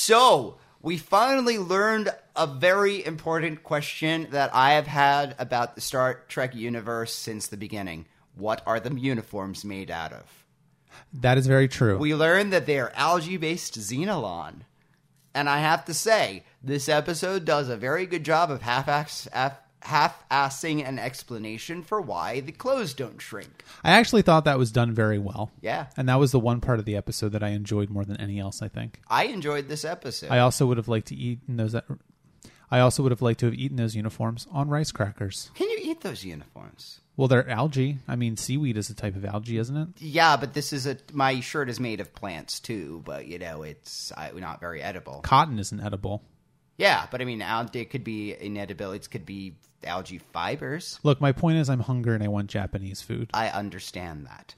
So, we finally learned a very important question that I have had about the Star Trek universe since the beginning. What are the uniforms made out of? That is very true. We learned that they are algae based xenylon. And I have to say, this episode does a very good job of half half-assing an explanation for why the clothes don't shrink. I actually thought that was done very well. Yeah. And that was the one part of the episode that I enjoyed more than any else, I think. I enjoyed this episode. I also would have liked to eat those I also would have liked to have eaten those uniforms on rice crackers. Can you eat those uniforms? Well, they're algae. I mean, seaweed is a type of algae, isn't it? Yeah, but this is a my shirt is made of plants too, but you know it's uh, not very edible. Cotton isn't edible. Yeah, but I mean, it could be inedible. It could be algae fibers. Look, my point is, I'm hungry and I want Japanese food. I understand that.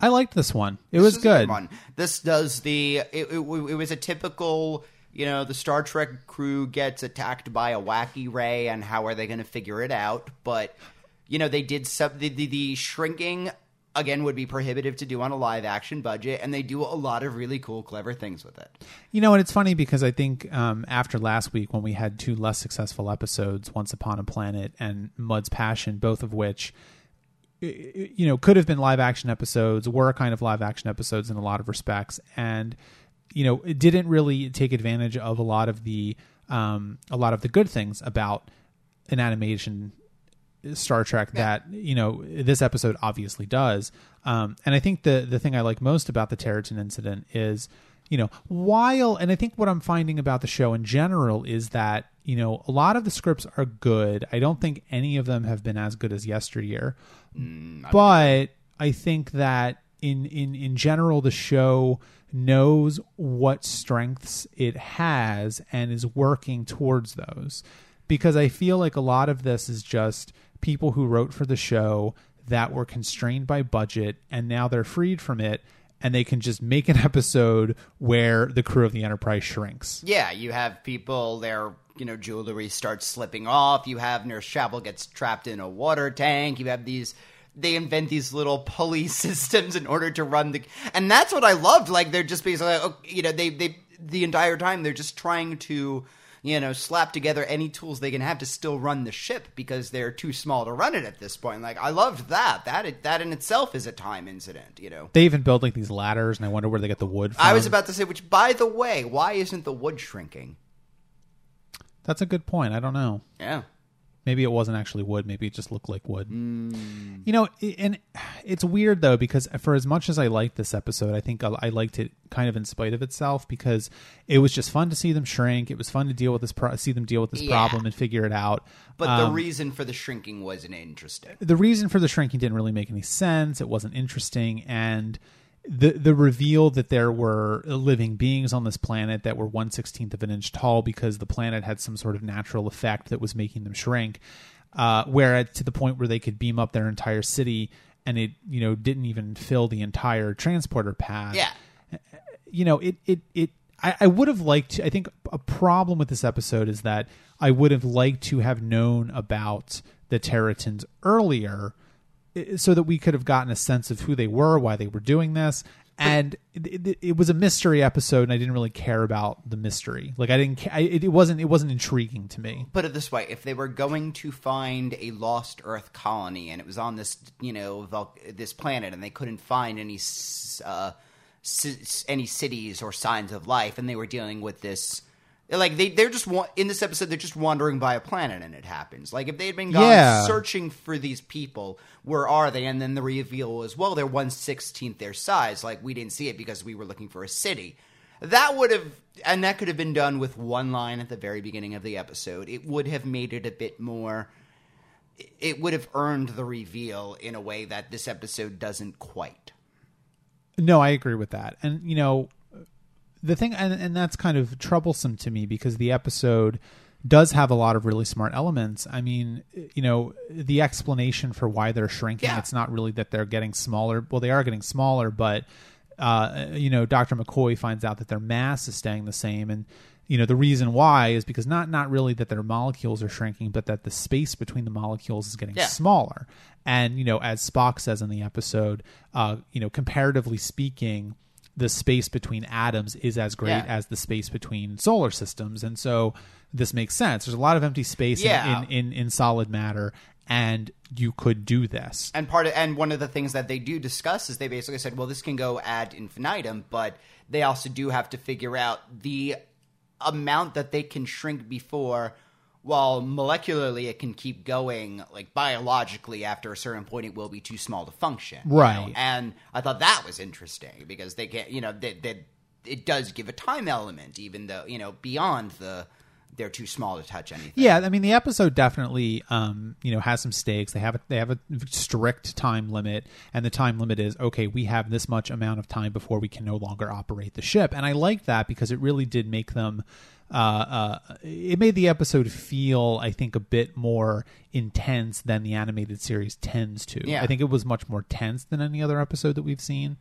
I liked this one. It this was good. one. This does the. It, it, it was a typical you know, the Star Trek crew gets attacked by a wacky ray, and how are they going to figure it out? But you know, they did some the, the, the shrinking again would be prohibitive to do on a live action budget and they do a lot of really cool clever things with it. You know and it's funny because i think um, after last week when we had two less successful episodes once upon a planet and Mudd's passion both of which you know could have been live action episodes were kind of live action episodes in a lot of respects. And you know it didn't really take advantage of a lot of the um, a lot of the good things about an animation Star Trek yeah. that you know this episode obviously does. Um, and I think the the thing I like most about the Terratin incident is you know while and I think what I'm finding about the show in general is that you know a lot of the scripts are good. I don't think any of them have been as good as yesteryear, mm, but I think that in in in general the show knows what strengths it has and is working towards those because I feel like a lot of this is just people who wrote for the show that were constrained by budget and now they're freed from it and they can just make an episode where the crew of the Enterprise shrinks. Yeah, you have people their you know jewelry starts slipping off. You have Nurse Chapel gets trapped in a water tank. You have these they invent these little pulley systems in order to run the and that's what I loved. Like they're just basically like, you know they they the entire time they're just trying to you know, slap together any tools they can have to still run the ship because they're too small to run it at this point. Like I loved that. That that in itself is a time incident. You know, they even build like these ladders, and I wonder where they get the wood. from. I was about to say, which by the way, why isn't the wood shrinking? That's a good point. I don't know. Yeah. Maybe it wasn't actually wood. Maybe it just looked like wood. Mm. You know, and it's weird though because for as much as I liked this episode, I think I liked it kind of in spite of itself because it was just fun to see them shrink. It was fun to deal with this, pro- see them deal with this yeah. problem and figure it out. But um, the reason for the shrinking wasn't interesting. The reason for the shrinking didn't really make any sense. It wasn't interesting, and the the reveal that there were living beings on this planet that were one sixteenth of an inch tall because the planet had some sort of natural effect that was making them shrink, uh, where to the point where they could beam up their entire city and it you know didn't even fill the entire transporter pad. Yeah, you know it it it. I, I would have liked. To, I think a problem with this episode is that I would have liked to have known about the Terratins earlier so that we could have gotten a sense of who they were, why they were doing this. And it, it, it was a mystery episode, and I didn't really care about the mystery. Like I didn't, I, it, it wasn't, it wasn't intriguing to me. Put it this way: if they were going to find a lost Earth colony, and it was on this, you know, this planet, and they couldn't find any, uh, any cities or signs of life, and they were dealing with this like they they're just in this episode they're just wandering by a planet and it happens. Like if they had been gone yeah. searching for these people, where are they? And then the reveal was well they're one sixteenth their size. Like we didn't see it because we were looking for a city. That would have and that could have been done with one line at the very beginning of the episode. It would have made it a bit more. It would have earned the reveal in a way that this episode doesn't quite. No, I agree with that. And you know, the thing, and, and that's kind of troublesome to me because the episode does have a lot of really smart elements. I mean, you know, the explanation for why they're shrinking, yeah. it's not really that they're getting smaller. Well, they are getting smaller, but uh, you know, Dr. McCoy finds out that their mass is staying the same and you know the reason why is because not not really that their molecules are shrinking but that the space between the molecules is getting yeah. smaller and you know as spock says in the episode uh, you know comparatively speaking the space between atoms is as great Yeah. as the space between solar systems, and so this makes sense. There's a lot of empty space in- in, in, in solid matter, and you could do this. And part of and one of the things that they do discuss is they basically said, well, this can go ad infinitum, but they also do have to figure out the amount that they can shrink before. While molecularly it can keep going, like biologically, after a certain point, it will be too small to function. you Right. know? And I thought that was interesting because they get, you know, that that it does give a time element, even though you know beyond the they're too small to touch anything. Yeah, I mean the episode definitely um, you know has some stakes. They have a, they have a strict time limit, and the time limit is okay. We have this much amount of time before we can no longer operate the ship, and I like that because it really did make them. Uh, uh, it made the episode feel, I think, a bit more intense than the animated series tends to. Yeah. I think it was much more tense than any other episode that we've seen.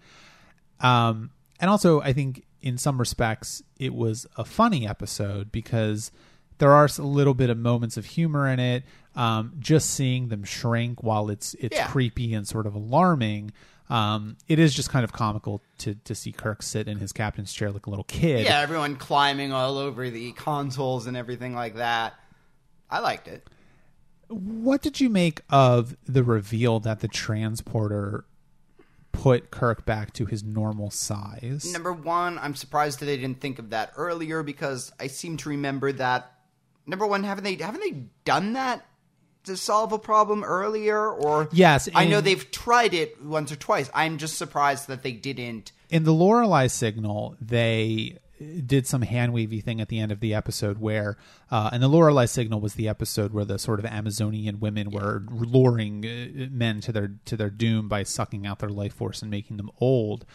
Um, and also, I think in some respects, it was a funny episode because there are a little bit of moments of humor in it. Um, just seeing them shrink while it's it's Yeah. creepy and sort of alarming. Um, it is just kind of comical to to see Kirk sit in his captain's chair like a little kid. Yeah, everyone climbing all over the consoles and everything like that. I liked it. What did you make of the reveal that the transporter put Kirk back to his normal size? Number one, I'm surprised that they didn't think of that earlier because I seem to remember that. Number one, haven't they haven't they done that to solve a problem earlier? Or Yes, I know they've tried it once or twice. I'm just surprised that they didn't. in the Lorelei signal, they did some hand wavy thing at the end of the episode where, uh, and the Lorelei signal was the episode where the sort of Amazonian women were luring uh, men to their to their doom by sucking out their life force and making them old.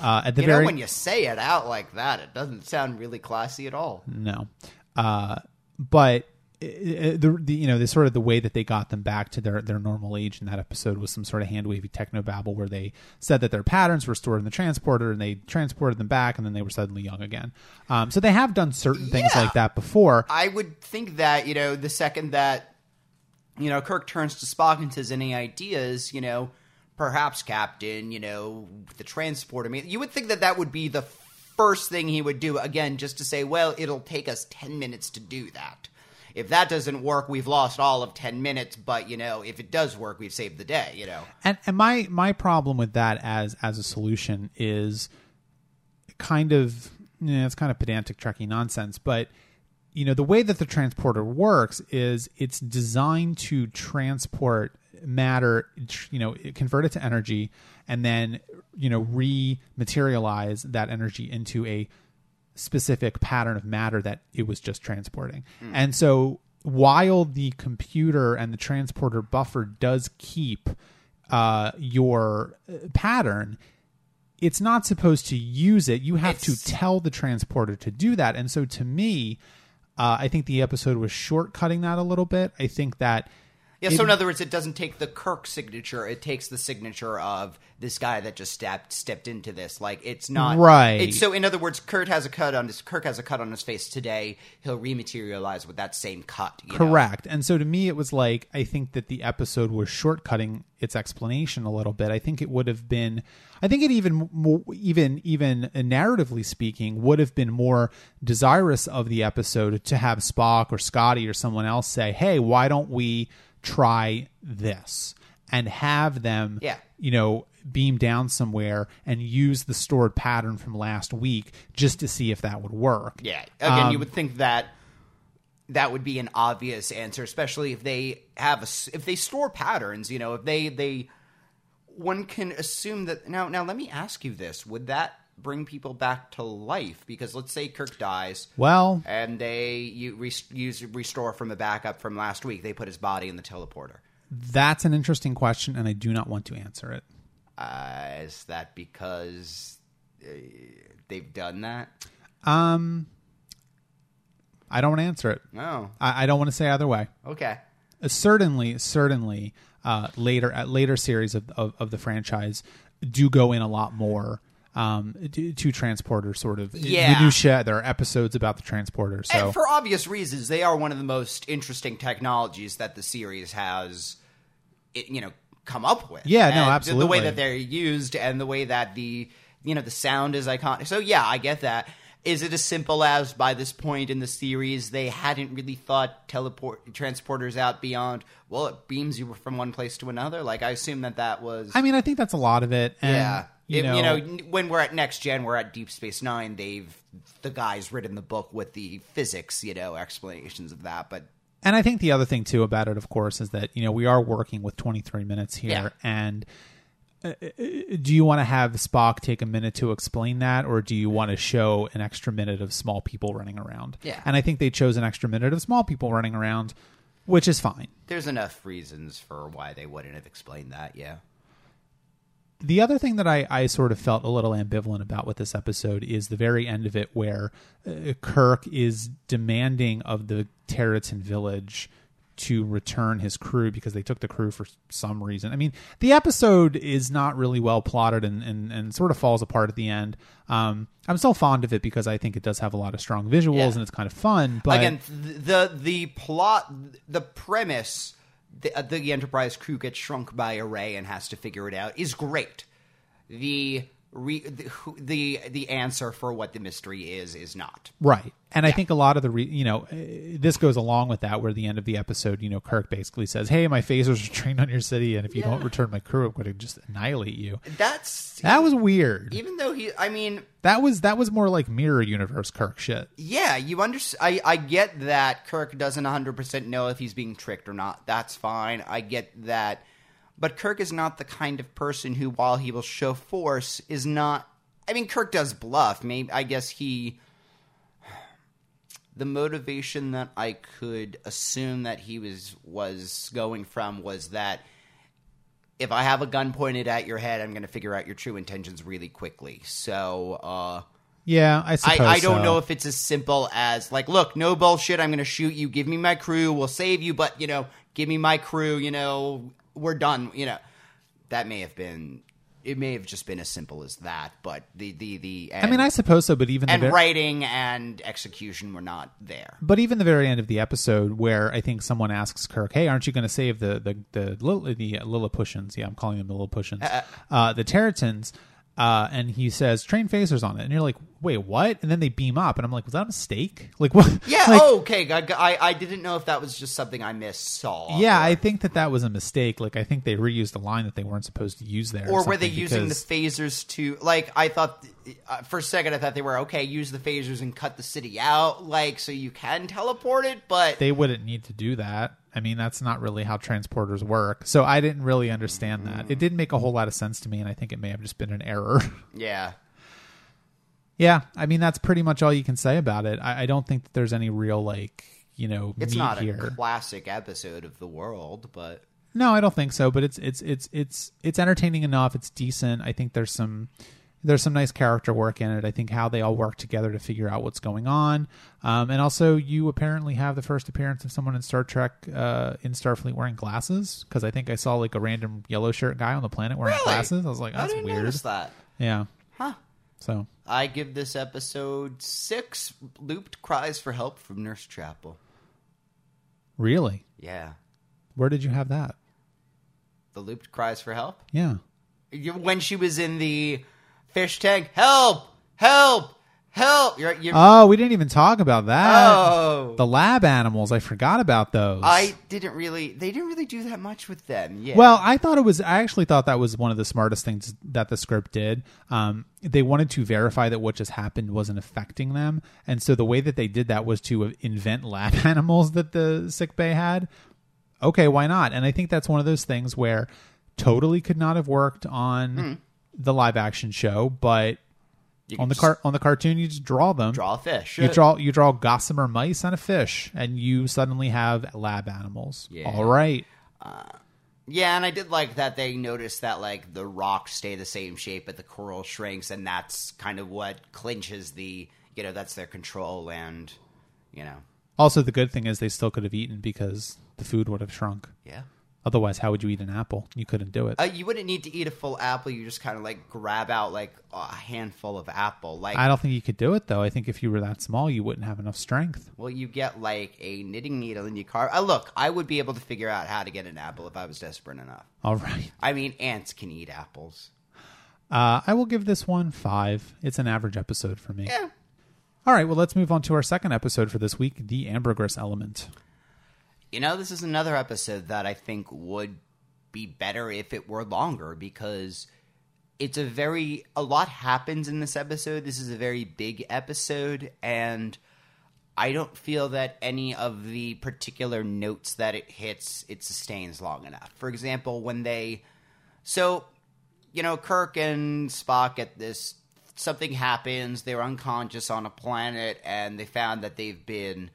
Uh, at the You very know, when you say it out like that, it doesn't sound really classy at all. no, uh, but. Uh, The, the you know the sort of the way that they got them back to their, their normal age in that episode was some sort of hand wavy techno babble where they said that their patterns were stored in the transporter and they transported them back and then they were suddenly young again. Um, so they have done certain things Yeah. like that before. I would think that, you know, the second that, you know, Kirk turns to Spock and says, any ideas, you know, perhaps, Captain, you know, the transporter. I mean, you would think that that would be the first thing he would do, again, just to say, well, it'll take us 10 minutes to do that. If that doesn't work, we've lost all of 10 minutes, but, you know, if it does work, we've saved the day, you know. And and my my problem with that as as a solution is kind of yeah, it's kind of pedantic trekkie nonsense, but you know the way that the transporter works is it's designed to transport matter you know convert it to energy and then you know rematerialize that energy into a specific pattern of matter that it was just transporting. And so while the computer and the transporter buffer does keep uh, your uh, pattern, it's not supposed to use it. You have It's- to tell the transporter to do that. And so to me, uh, I think the episode was shortcutting that a little bit. I think that Yeah, so in other words, it doesn't take the Kirk signature; it takes the signature of this guy that just stepped stepped into this. Like it's not Right. It's, so in other words, Kurt has a cut on his Kirk has a cut on his face today. He'll rematerialize with that same cut. you know? Correct. And so to me, it was like I think that the episode was shortcutting its explanation a little bit. I think it would have been, I think it even mo- even even narratively speaking would have been more desirous of the episode to have Spock or Scotty or someone else say, "Hey, why don't we try this?" and have them, Yeah. you know. Beam down somewhere and use the stored pattern from last week just to see if that would work. Yeah. Again, Um, you would think that that would be an obvious answer, especially if they have a if they store patterns. You know, if they they one can assume that now. Now, let me ask you this: Would that bring people back to life? Because let's say Kirk dies. Well, and they you use restore from the backup from last week. They put his body in the teleporter. That's an interesting question, and I do not want to answer it. Uh, is that because uh, they've done that? Um, I don't want to answer it. No. I, I don't want to say either way. Okay. Uh, certainly, certainly, uh, later at later series of, of of the franchise do go in a lot more um, to, to transporter sort of Yeah. minutia. There are episodes about the transporter, so And for obvious reasons, they are one of the most interesting technologies that the series has, you know, come up with. Yeah, no, absolutely. the- The way that they're used and the way that the you know the sound is iconic. So yeah, I get that. Is it as simple as by this point in the series they hadn't really thought teleport transporters out beyond? Well, it beams you from one place to another. Like I assume that that was. I mean, I think that's a lot of it. And, yeah, You It- know, you know, when we're at next gen, we're at Deep Space Nine. They've the guys written the book with the physics, you know, explanations of that. But And I think the other thing too about it, of course, is that you know we are working with 23 minutes here, Yeah. and uh, uh, do you want to have Spock take a minute to explain that, or do you want to show an extra minute of small people running around? Yeah. And I think they chose an extra minute of small people running around, which is fine. there's enough reasons for why they wouldn't have explained that. Yeah. The other thing that I, I sort of felt a little ambivalent about with this episode is the very end of it, where uh, Kirk is demanding of the Terratin village to return his crew because they took the crew for some reason. I mean, the episode is not really well plotted and, and, and sort of falls apart at the end. Um, I'm still fond of it because I think it does have a lot of strong visuals Yeah. and it's kind of fun. But Again, the the plot, the premise, the, uh, the Enterprise crew gets shrunk by a ray and has to figure it out is great. The re, the, who- the the answer for what the mystery is is not. Right. And I think a lot of the, re- you know, uh, this goes along with that, where the end of the episode, you know, Kirk basically says, Hey, my phasers are trained on your city, and if you Yeah. don't return my crew, I'm going to just annihilate you. That's That was weird. even though he. I mean, That was that was more like mirror universe Kirk shit. Yeah, you understand. I, I get that Kirk doesn't 100% know if he's being tricked or not. That's fine. I get that. But Kirk is not the kind of person who, while he will show force, is not. I mean, Kirk does bluff. Maybe I guess he. The motivation that I could assume that he was was going from was that if I have a gun pointed at your head, I'm going to figure out your true intentions really quickly. So, uh, Yeah, I I, suppose. I don't so. know if it's as simple as like, look, no bullshit. I'm going to shoot you. Give me my crew. We'll save you, but you know, give me my crew. You know, we're done. You know, that may have been. It may have just been as simple as that. But the the the. And, I mean, I suppose so, but even the and ver- writing and execution were not there. But even the very end of the episode, where I think someone asks Kirk, "Hey, aren't you going to save the the the Lil- the Lilliputians? Yeah, I'm calling them the Lilliputians, uh, the Terratins." Uh, and he says, "Train phasers on it," and you're like, "Wait, what?" And then they beam up, and I'm like, "Was that a mistake? Like what?" Yeah. Like, oh, okay. I, I I didn't know if that was just something I missed. Saw. yeah. or- I think that that was a mistake. Like, I think they reused a line that they weren't supposed to use there, or were they using the phasers to like i thought uh, for a second i thought they were okay use the phasers and cut the city out like so you can teleport it but they wouldn't need to do that. I mean, that's not really how transporters work. So I didn't really understand that. It didn't make a whole lot of sense to me, and I think it may have just been an error. yeah yeah, I mean, that's pretty much all you can say about it. I, I don't think that there's any real like you know it's not a here. classic episode of the world but No, I don't think so. But it's it's it's it's it's entertaining enough. It's decent. I think there's some there's some nice character work in it. I think how they all work together to figure out what's going on. Um, and also, you apparently have the first appearance of someone in Star Trek uh, in Starfleet wearing glasses because I think I saw like a random yellow shirt guy on the planet wearing Really? glasses. I was like, that's weird. that Yeah. huh So i give this episode six looped cries for help from nurse chapel really, yeah where did you have that? the looped cries for help Yeah. When she was in the fish tank help help help you're, you're Oh, we didn't even talk about that. oh The lab animals. I forgot about those. I didn't really. They didn't really do that much with them. Yeah. Well, I thought it was. I actually thought that was one of the smartest things that the script did. Um, they wanted to verify that what just happened wasn't affecting them, and so the way that they did that was to invent lab animals that the sick bay had. Okay, why not? And I think that's one of those things where totally could not have worked on Hmm. The live action show, but on the car on the cartoon you just draw them. draw a fish. You draw you draw gossamer mice and a fish, and you suddenly have lab animals. Yeah. All right. Uh, yeah, and I did like that they noticed that like the rocks stay the same shape, but the coral shrinks, and that's kind of what clinches the you know that's their control, and you know Also, the good thing is they still could have eaten because the food would have shrunk. yeah. Otherwise, how would you eat an apple? You couldn't do it. Uh, you wouldn't need to eat a full apple. You just kind of like grab out like a handful of apple. Like, I don't think you could do it though. I think if you were that small, you wouldn't have enough strength. well, you get like a knitting needle and you carve. Uh, look, I would be able to figure out how to get an apple if I was desperate enough. All right. I mean, ants can eat apples. Uh, I will give this one five. It's an average episode for me. Yeah. All right, well, let's move on to our second episode for this week The Ambergris Element. You know, this is another episode that I think would be better if it were longer because it's a very a lot happens in this episode. This is a very big episode and I don't feel that any of the particular notes that it hits it sustains long enough. For example, when they so you know, Kirk and Spock at this something happens, they're unconscious on a planet and they found that they've been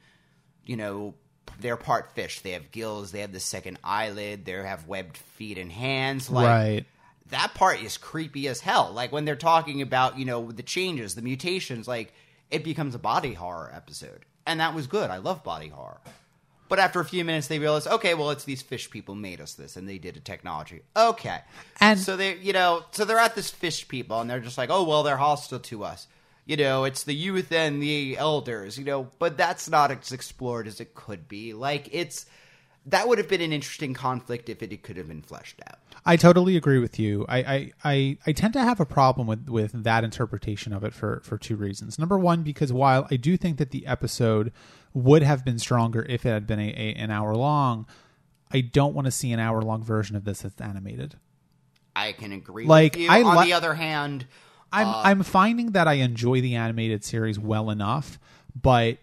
you know, they're part fish. They have gills, they have the second eyelid, they have webbed feet and hands. Like right. that part is creepy as hell. Like when they're talking about, you know, the changes, the mutations, like it becomes a body horror episode. And that was good. I love body horror. But after a few minutes, they realize, okay, well, it's these fish people made us this, and they did a technology. Okay, And- so they, you know, so they're at this fish people, and they're just like, oh, well, they're hostile to us. You know, it's the youth and the elders. You know, but that's not as explored as it could be. Like it's that would have been an interesting conflict if it could have been fleshed out. I totally agree with you. I, I, I, I tend to have a problem with, with that interpretation of it for, for two reasons. Number one, because while I do think that the episode would have been stronger if it had been a, a an hour long, I don't want to see an hour long version of this that's animated. I can agree Like, with you. I On li- the other hand, I'm uh, I'm finding that I enjoy the animated series well enough, but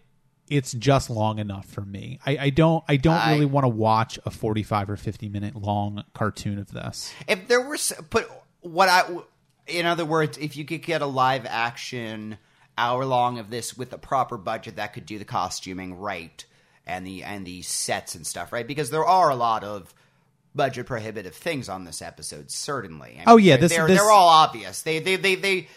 it's just long enough for me. I, I don't I don't I- really want to watch a 45 or 50 minute long cartoon of this. if there were but what I in other words, if you could get a live action hour long of this with a proper budget that could do the costuming right and the and the sets and stuff right because there are a lot of budget prohibitive things on this episode certainly I oh, mean, Oh, yeah, they're, this- they're, this- they're all obvious they they they they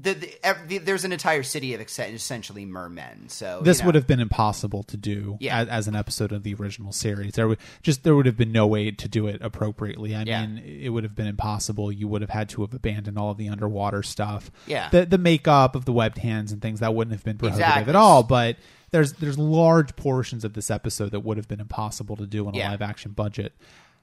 the, the, the, there's an entire city of essentially mermen so This you know. would have been impossible to do Yeah. as, as an episode of the original series. There would just there would have been no way to do it appropriately. I Yeah. mean, it would have been impossible. You would have had to have abandoned all of the underwater stuff. Yeah. the the makeup of the webbed hands and things that wouldn't have been prohibitive Exactly. at all. But there's there's large portions of this episode that would have been impossible to do on a Yeah. live action budget.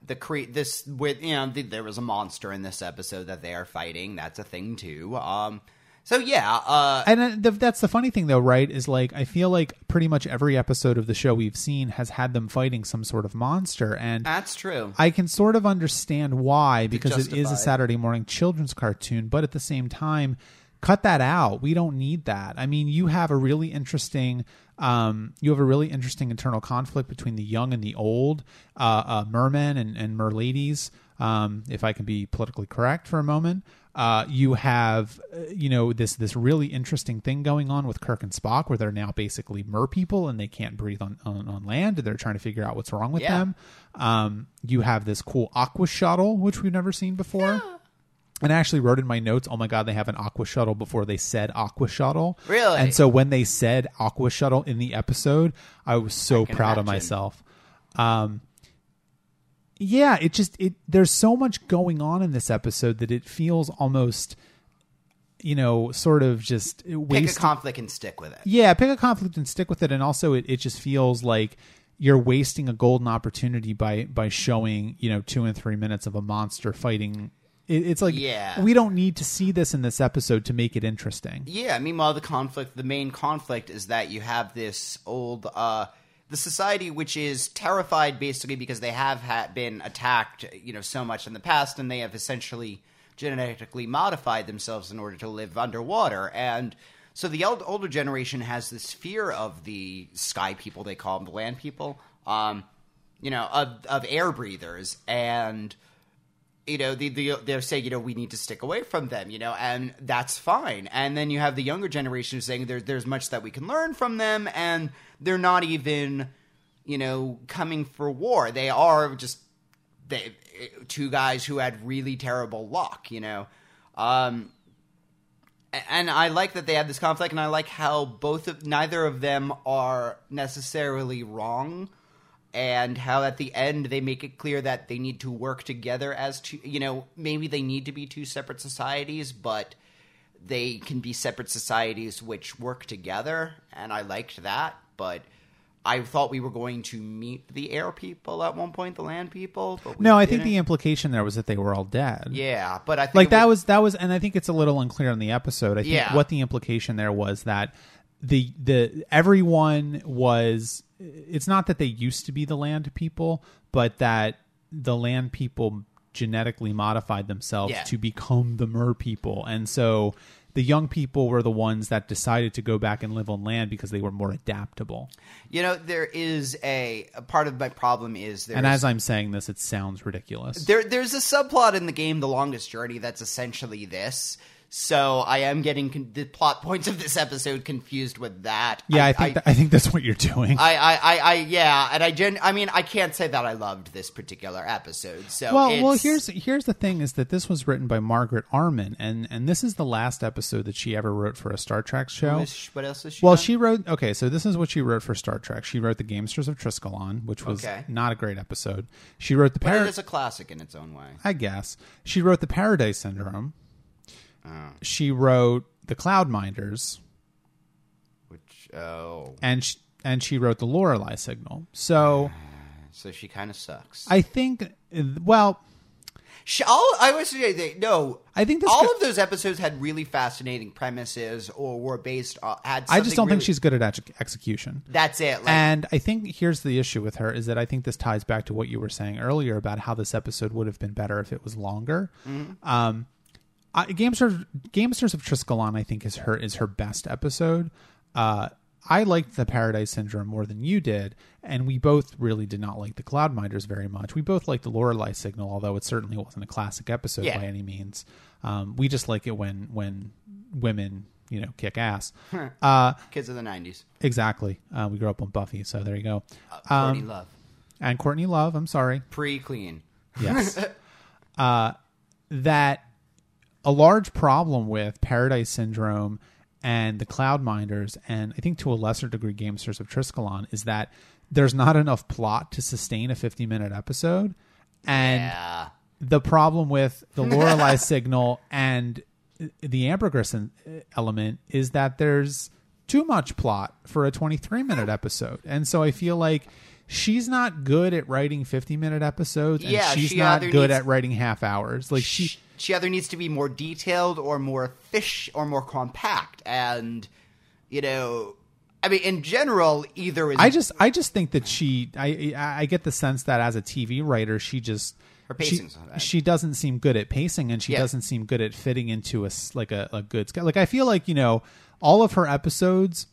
The cre- this with you know the, there was a monster in this episode that they are fighting that's a thing too um so yeah uh And uh, the, that's the funny thing, though, right? Is like I feel like pretty much every episode of the show we've seen has had them fighting some sort of monster, and that's true I can sort of understand why because it is a. Saturday morning children's cartoon, but at the same time, cut that out. We don't need that. I mean, you have a really interesting. Um, you have a really interesting internal conflict between the young and the old, uh, uh, mermen and, and merladies. Um, if I can be politically correct for a moment, uh, you have uh, you know this this really interesting thing going on with Kirk and Spock, where they're now basically mer people and they can't breathe on, on, on land, and they're trying to figure out what's wrong with Yeah. them. Um, you have this cool aqua shuttle, which we've never seen before. And I actually wrote in my notes, oh my god, they have an aqua shuttle before they said aqua shuttle. Really? And so when they said aqua shuttle in the episode, I was so can proud of myself. Um, yeah, it just it there's so much going on in this episode that it feels almost, you know, sort of just pick a conflict and stick with it Yeah, pick a conflict and stick with it. And also, it, it just feels like you're wasting a golden opportunity by by showing you know two and three minutes of a monster fighting. It, it's like Yeah. we don't need to see this in this episode to make it interesting. yeah meanwhile the conflict the main conflict is that you have this old uh the society which is terrified basically because they have ha- been attacked you know so much in the past and they have essentially genetically modified themselves in order to live underwater and so the old, older generation has this fear of the sky people they call them the land people um you know of of air breathers and you know, the, the, they're saying, you know, we need to stick away from them, you know, and that's fine. And then you have the younger generation saying there, there's much that we can learn from them, and they're not even, you know, coming for war. They are just they, two guys who had really terrible luck, you know. Um, and I like that they had this conflict, and I like how both of neither of them are necessarily wrong and how at the end they make it clear that they need to work together as two you know maybe they need to be two separate societies but they can be separate societies which work together and i liked that but I thought we were going to meet the air people at one point, the land people. No, I think didn't. the implication there was that they were all dead. yeah, but I think like that was that was and i think it's a little unclear in the episode i think Yeah. what the implication there was that the the everyone was it's not that they used to be the land people but that the land people genetically modified themselves Yeah. to become the mer people and so the young people were the ones that decided to go back and live on land because they were more adaptable You know, there is a, a part of my problem is there. and as i'm saying this it sounds ridiculous there there's a subplot in the game, The Longest Journey, that's essentially this. So I am getting con- the plot points of this episode confused with that. yeah i, think that, I think that's what you're doing I, I, I, I, yeah, and I, gen- I mean, I can't say that I loved this particular episode. So well, it's, well, here's here's the thing: is that this was written by Margaret Armen, and and this is the last episode that she ever wrote for a Star Trek show. What, what else is she? Well, done? she wrote. Okay, so this is what she wrote for Star Trek. She wrote the Gamesters of Triskelion, which was Okay. not a great episode. She wrote the but it Par- is a classic in its own way. I guess she wrote the Paradise Syndrome. Oh. She wrote the Cloud Minders, Which oh, and sh- and she wrote the Lorelei Signal. So so she kind of sucks. I think, well, She, all I was no, I think this all of those episodes had really fascinating premises or were based. on had. I just don't think she's good at ex- execution. That's it. Like, And I think here's the issue with her is that I think this ties back to what you were saying earlier about how this episode would have been better if it was longer. Um, I, Gamesters, Gamesters of Triskelion, I think is her is her best episode. Uh, I liked the Paradise Syndrome more than you did, and we both really did not like the Cloud Minders very much. We both liked the Lorelei Signal, although it certainly wasn't a classic episode Yeah. by any means. Um, we just like it when when women you know kick ass. uh, kids of the '90s. Exactly. Uh, we grew up on Buffy, so there you go. Uh, Courtney Um, Love, And Courtney Love, I'm sorry. pre-clean. Yes. uh, that a large problem with Paradise Syndrome and the Cloud Minders, and I think to a lesser degree Gamesters of Triskelion, is that there's not enough plot to sustain a 50 minute episode. And Yeah. the problem with the Lorelei signal and the ambergris element is that there's too much plot for a 23 minute episode. And so I feel like she's not good at writing 50 minute episodes and Yeah, she's she not good needs- at writing half hours. Like she she, she either needs to be more detailed or more fish or more compact, and you know, I mean, in general, either is. I just I just think that she I I get the sense that as a TV writer she just Her she, pacing's not bad. she doesn't seem good at pacing and she Yeah. doesn't seem good at fitting into a like a, a good. Like I feel like you know all of her episodes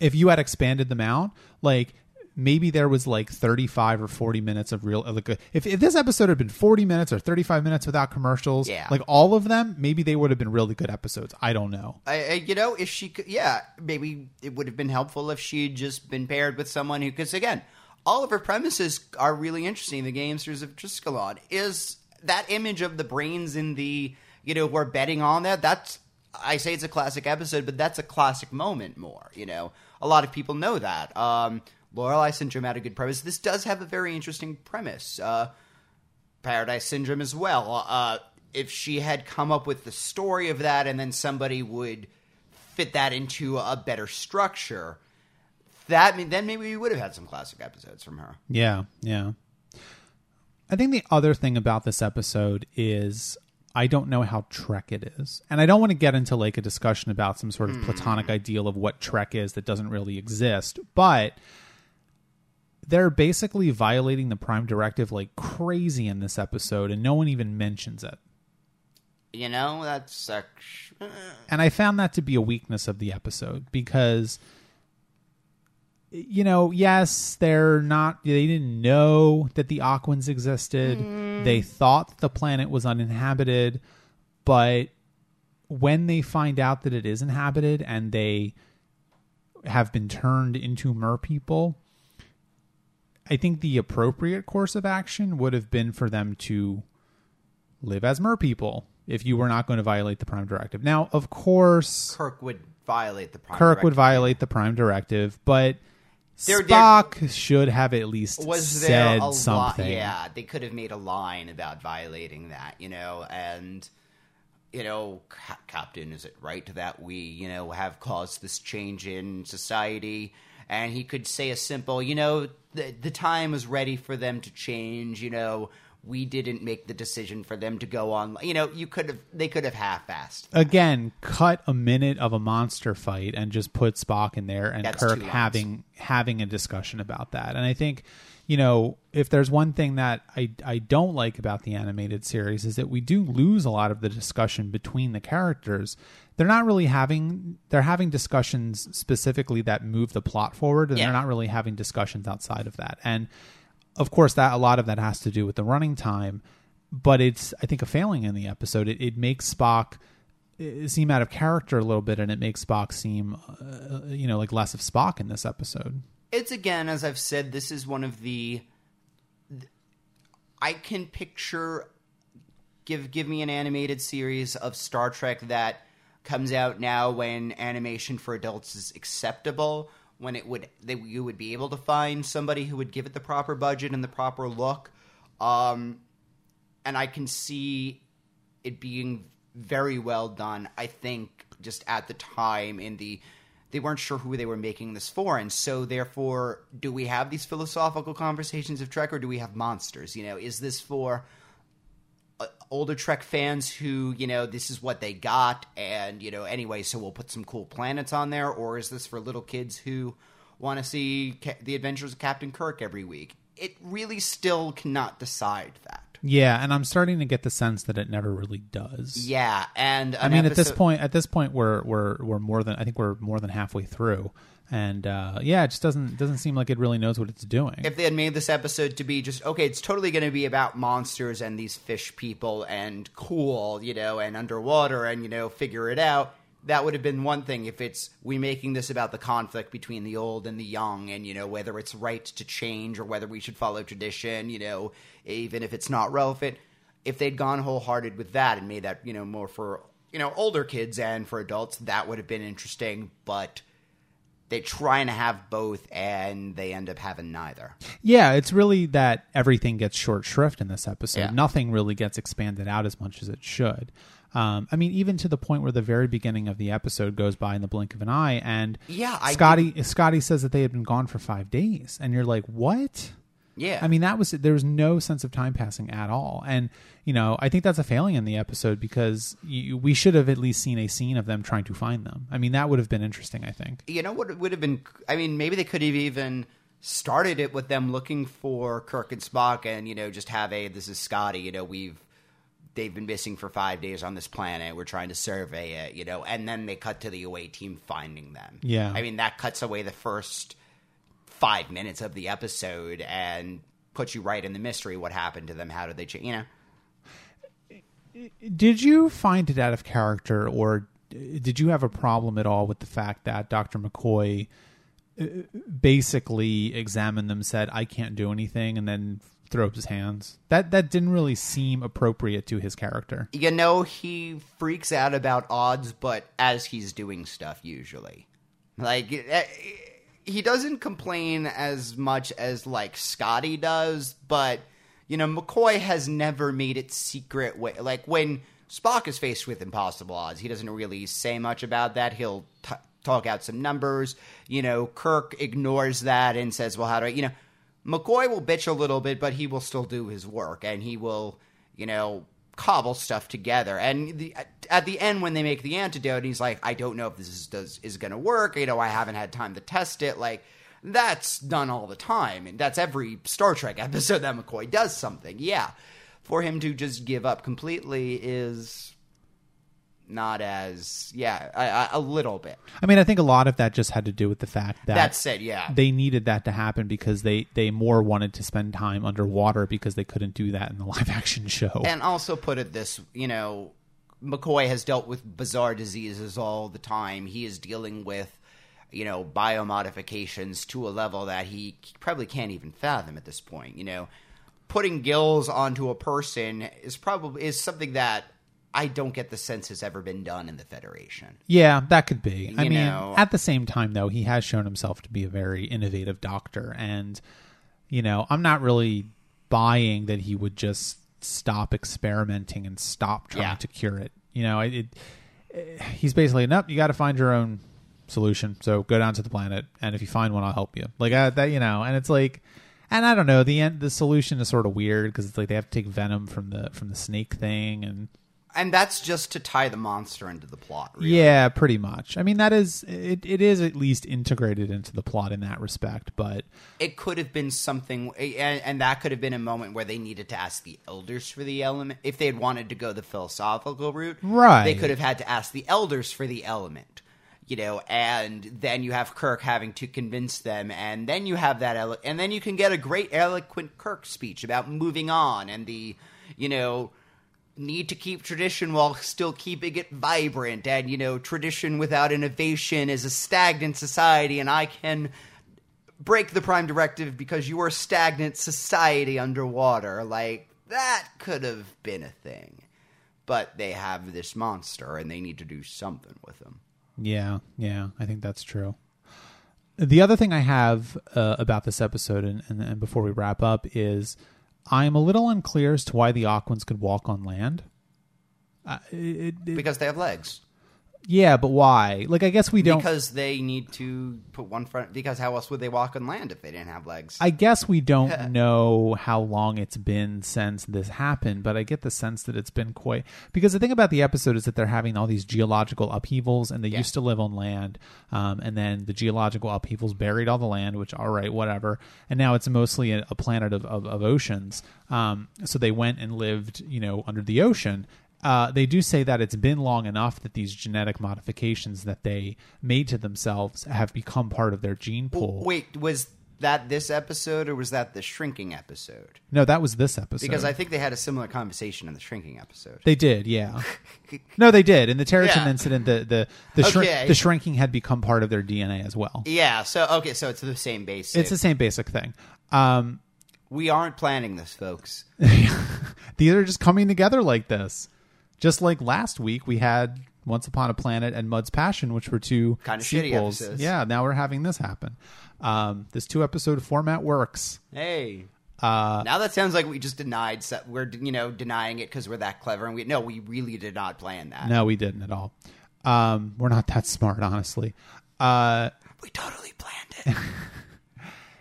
if you had expanded them out like maybe there was like 35 or 40 minutes of real like if, if this episode had been 40 minutes or 35 minutes without commercials Yeah. like all of them maybe they would have been really good episodes i don't know I, I- you know, if she could, yeah, maybe it would have been helpful if she'd just been paired with someone who, because again, all of her premises are really interesting. The Gamesters of Triskelion is that image of the brains in the, you know, we're betting on that. That's, I say it's a classic episode, but that's a classic moment more, you know. A lot of people know that. Um, Lorelei Syndrome had a good premise. This does have a very interesting premise. Uh, Paradise Syndrome as well. Uh, if she had come up with the story of that and then somebody would fit that into a better structure, that then maybe we would have had some classic episodes from her. Yeah, yeah. I think the other thing about this episode is I don't know how Trek it is. And I don't want to get into like a discussion about some sort of hmm. platonic ideal of what Trek is that doesn't really exist, but they're basically violating the prime directive like crazy in this episode and no one even mentions it. You know, that's actually, And I found that to be a weakness of the episode because you know, yes, they're not they didn't know that the Aquans existed. Mm. They thought the planet was uninhabited, but when they find out that it is inhabited and they have been turned into mer people, I think the appropriate course of action would have been for them to live as mer people if you were not going to violate the prime directive. Now, of course, Kirk would violate the prime Kirk would violate the prime directive, but There- there- Spock should have at least Was there said something. Yeah, they could have made a line about violating that, you know, and you know, Ca- Captain, is it right that we, you know, have caused this change in society? And he could say a simple, you know, the, the time is ready for them to change, you know, we didn't make the decision for them to go on. You know, you could have, they could have half-assed. Again, cut a minute of a monster fight and just put Spock in there and That's Kirk having having a discussion about that. And I think, you know, if there's one thing that I I don't like about the animated series is that we do lose a lot of the discussion between the characters. They're not really having they're having discussions specifically that move the plot forward and Yeah. they're not really having discussions outside of that. And of course that a lot of that has to do with the running time but it's i think a failing in the episode it, it makes spock uh, seem out of character a little bit and it makes spock seem uh, you know like less of spock in this episode It's again, as I've said, this is one of the. I can picture. Give give me an animated series of Star Trek that comes out now when animation for adults is acceptable. When it would that you would be able to find somebody who would give it the proper budget and the proper look, um, and I can see it being very well done. I think just at the time in the they weren't sure who they were making this for, and so therefore, do we have these philosophical conversations of Trek, or do we have monsters? You know, is this for Uh, older Trek fans who you know this is what they got, and you know anyway, so we'll put some cool planets on there, or is this for little kids who want to see Ca- the Adventures of Captain Kirk every week? It really still cannot decide that. Yeah and i'm starting to get the sense that it never really does Yeah, and i an mean at this point at this point we're we're we're more than i think we're more than halfway through and uh yeah it just doesn't doesn't seem like it really knows what it's doing if they had made this episode to be just okay, it's totally going to be about monsters and these fish people and cool, you know, and underwater and you know figure it out. That would have been one thing. If it's we making this about the conflict between the old and the young, and you know whether it's right to change or whether we should follow tradition, you know, even if it's not relevant. If they'd gone wholehearted with that and made that you know more for you know older kids and for adults, that would have been interesting. But they try and have both, and they end up having neither. Yeah, it's really that everything gets short shrift in this episode. Yeah. Nothing really gets expanded out as much as it should. Um, I mean, even to the point where the very beginning of the episode goes by in the blink of an eye, and Yeah, I Scotty Scotty says that they had been gone for five days, and you're like, what? Yeah, I mean, that was there was no sense of time passing at all, and you know, I think that's a failing in the episode because you, we should have at least seen a scene of them trying to find them. I mean, that would have been interesting. I think. you know what would have been? I mean, maybe they could have even started it with them looking for Kirk and Spock, and you know, just have a this is Scotty. You know, we've they've been missing for five days on this planet. We're trying to survey it. You know, and then they cut to the away team finding them. Yeah. I mean that cuts away the first five minutes of the episode and puts you right in the mystery. What happened to them? How did they change? You know. Did you find it out of character, or did you have a problem at all with the fact that Dr. McCoy uh, basically examined them, said, "I can't do anything," and then threw up his hands? That that didn't really seem appropriate to his character. you know he freaks out about odds but as he's doing stuff usually like eh, he doesn't complain as much as like scotty does but you know mccoy has never made it secret way like when spock is faced with impossible odds he doesn't really say much about that he'll t- talk out some numbers you know kirk ignores that and says well how do i you know mccoy will bitch a little bit but he will still do his work and he will you know cobble stuff together. And the, at the end, when they make the antidote, he's like, "I don't know if this is is going to work. You know, I haven't had time to test it." Like that's done all the time, and that's every Star Trek episode that McCoy does something. Yeah, for him to just give up completely is not as yeah a, a little bit. I mean, I think a lot of that just had to do with the fact that That's it. Yeah, they needed that to happen because they they more wanted to spend time underwater because they couldn't do that in the live action show. And also put it this, you know, McCoy has dealt with bizarre diseases all the time. He is dealing with, you know, biomodifications to a level that he probably can't even fathom at this point. You know, putting gills onto a person is probably is something that I don't get the sense has ever been done in the Federation. Yeah, that could be. I mean, know- at the same time, though, he has shown himself to be a very innovative doctor, and you know, I'm not really buying that he would just stop experimenting and stop trying Yeah. to cure it You know, it, it he's basically nope. You got to find your own solution. So go down to the planet, and if you find one, I'll help you. Like uh, that, you know. And it's like, and I don't know. The end, the solution is sort of weird because it's like they have to take venom from the from the snake thing, and And that's just to tie the monster into the plot. Really. yeah, pretty much. I mean, that is it. It is at least integrated into the plot in that respect, but it could have been something and, and that could have been a moment where they needed to ask the elders for the element if they had wanted to go the philosophical route Right. they could have had to ask the elders for the element you know and then you have kirk having to convince them and then you have that elo- and then you can get a great eloquent kirk speech about moving on and the you know need to keep tradition while still keeping it vibrant. And you know tradition without innovation is a stagnant society and i can break the prime directive because you are a stagnant society underwater. Like that could have been a thing. But they have this monster and they need to do something with him Yeah, yeah, I think that's true. The other thing I have uh, about this episode, and, and, and before we wrap up, is I'm a little unclear as to why the Aquans could walk on land. Uh, it, it- because they have legs yeah, but why? Like, I guess we don't. because they need to put one front because how else would they walk on land if they didn't have legs I guess we don't know how long it's been since this happened, but I get the sense that it's been quite because the thing about the episode is that they're having all these geological upheavals, and they used to live on land, um, and then the geological upheavals buried all the land, which all right, whatever, and now it's mostly a, a planet of, of, of oceans. Um, so they went and lived, you know, under the ocean. Uh, they do say that it's been long enough that these genetic modifications that they made to themselves have become part of their gene pool. wait was that this episode or was that the shrinking episode No, that was this episode. because i think they had a similar conversation in the shrinking episode They did, yeah. no, they did. In the Terratin Yeah. incident, the the the, Okay. the shrinking had become part of their DNA as well. yeah so okay so it's the same base It's the same basic thing. Um, we aren't planning this folks these are just coming together like this. Just like last week, we had Once Upon a Planet and Mudd's Passion, which were two Kinda shitty episodes. Yeah, now we're having this happen. Um, this two episode format works. Hey. Uh, now that sounds like we just denied. se- We're you know denying it because we're that clever, and we no, we really did not plan that. no, we didn't at all. Um, we're not that smart, honestly. Uh, we totally planned it.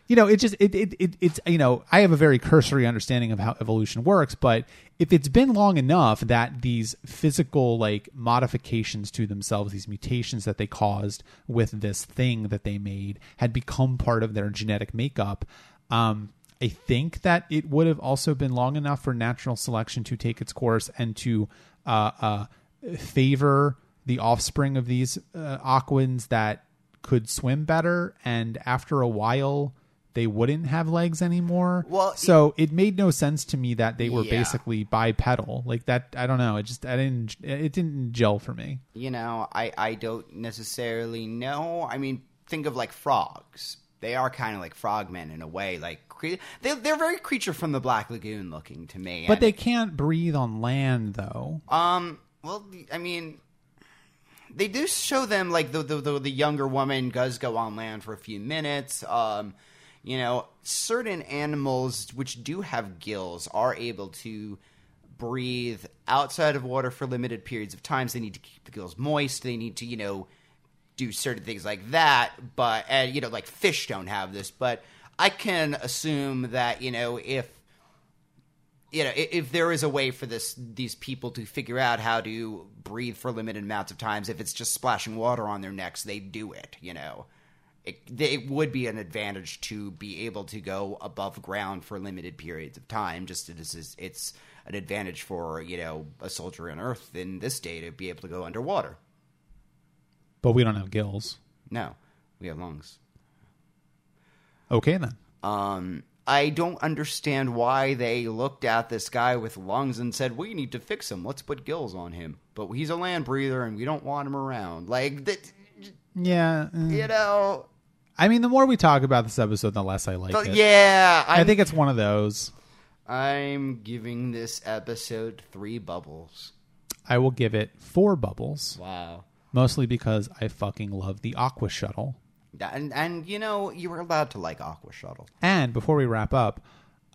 you know, it just it, it it it's you know, I have a very cursory understanding of how evolution works, but if it's been long enough that these physical like modifications to themselves, these mutations that they caused with this thing that they made had become part of their genetic makeup, um I think that it would have also been long enough for natural selection to take its course and to uh, uh, favor the offspring of these uh, that could swim better. And after a while, they wouldn't have legs anymore. Well, so it made no sense to me that they were Yeah. basically bipedal. Like that, I don't know. It just, I didn't, it didn't gel for me. you know, I I don't necessarily know. I mean, think of like frogs. They are kind of like frogmen in a way. Like cre- they they're very creature from the Black Lagoon looking to me. But and- they can't breathe on land, though. Um. Well, I mean, they do show them like the the, the the younger woman does go on land for a few minutes. Um, you know, certain animals which do have gills are able to breathe outside of water for limited periods of times. They need to keep the gills moist. They need to, you know, do certain things like that. But and you know, like fish don't have this. But I can assume that you know if you know, i- if there is a way for this these people to figure out how to breathe for limited amounts of times, if it's just splashing water on their necks, they do it. You know, it, it would be an advantage to be able to go above ground for limited periods of time. Just as it's, it's an advantage for you know a soldier on Earth in this day to be able to go underwater. But we don't have gills. No, we have lungs. Okay, then. Um, I don't understand why they looked at this guy with lungs and said, "We need to fix him. Let's put gills on him." But he's a land breather, and we don't want him around. Like that, Yeah. eh. you know. I mean, the more we talk about this episode, the less I like it. yeah, I I'm, think it's one of those. I'm giving this episode three bubbles. I will give it four bubbles, Wow. mostly because I fucking love the Aqua Shuttle. And and you know you were allowed to like Aqua Shuttle. And before we wrap up,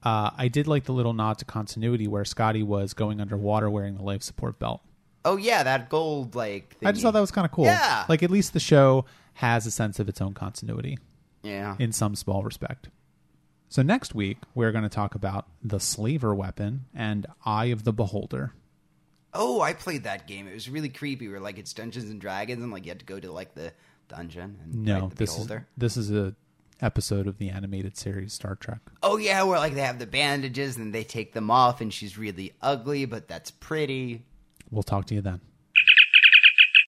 uh, I did like the little nod to continuity where Scotty was going underwater wearing the life support belt. Oh yeah, that gold like. I just thought that was kind of cool. Yeah. Like at least the show has a sense of its own continuity Yeah. in some small respect. So next week we're going to talk about the Slaver weapon and Eye of the Beholder. Oh, I played that game. It was really creepy. Where like it's Dungeons and Dragons, and like you had to go to like the dungeon and No, the this is this is a episode of the animated series Star Trek. Oh yeah, where like they have the bandages and they take them off, and she's really ugly, but that's pretty. We'll talk to you then.